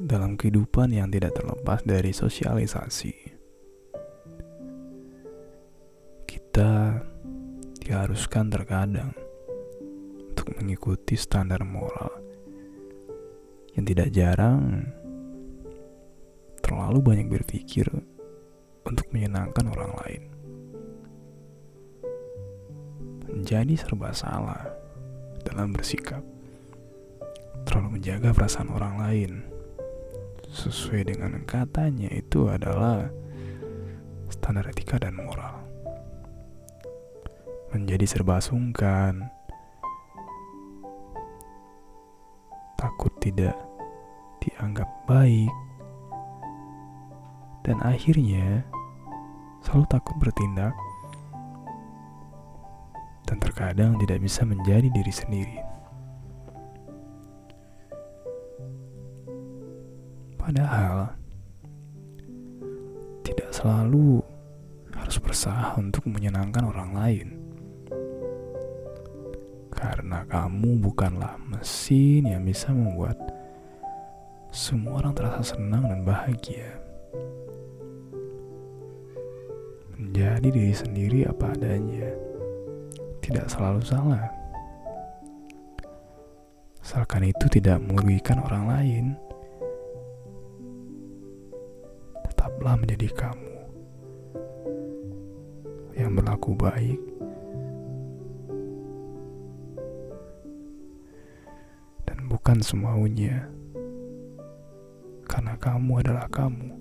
dalam kehidupan yang tidak terlepas dari sosialisasi. Kita diharuskan terkadang untuk mengikuti standar moral yang tidak jarang terlalu banyak berpikir untuk menyenangkan orang lain. Menjadi serba salah dalam bersikap, terlalu menjaga perasaan orang lain sesuai dengan katanya itu adalah standar etika dan moral. Menjadi serba sungkan, takut tidak dianggap baik, dan akhirnya selalu takut bertindak dan terkadang tidak bisa menjadi diri sendiri. Padahal tidak selalu harus berusaha untuk menyenangkan orang lain. Karena kamu bukanlah mesin yang bisa membuat semua orang terasa senang dan bahagia. Menjadi diri sendiri apa adanya tidak selalu salah. Asalkan itu tidak merugikan orang lain. Tetaplah menjadi kamu yang berlaku baik. Dan bukan semaunya karena kamu adalah kamu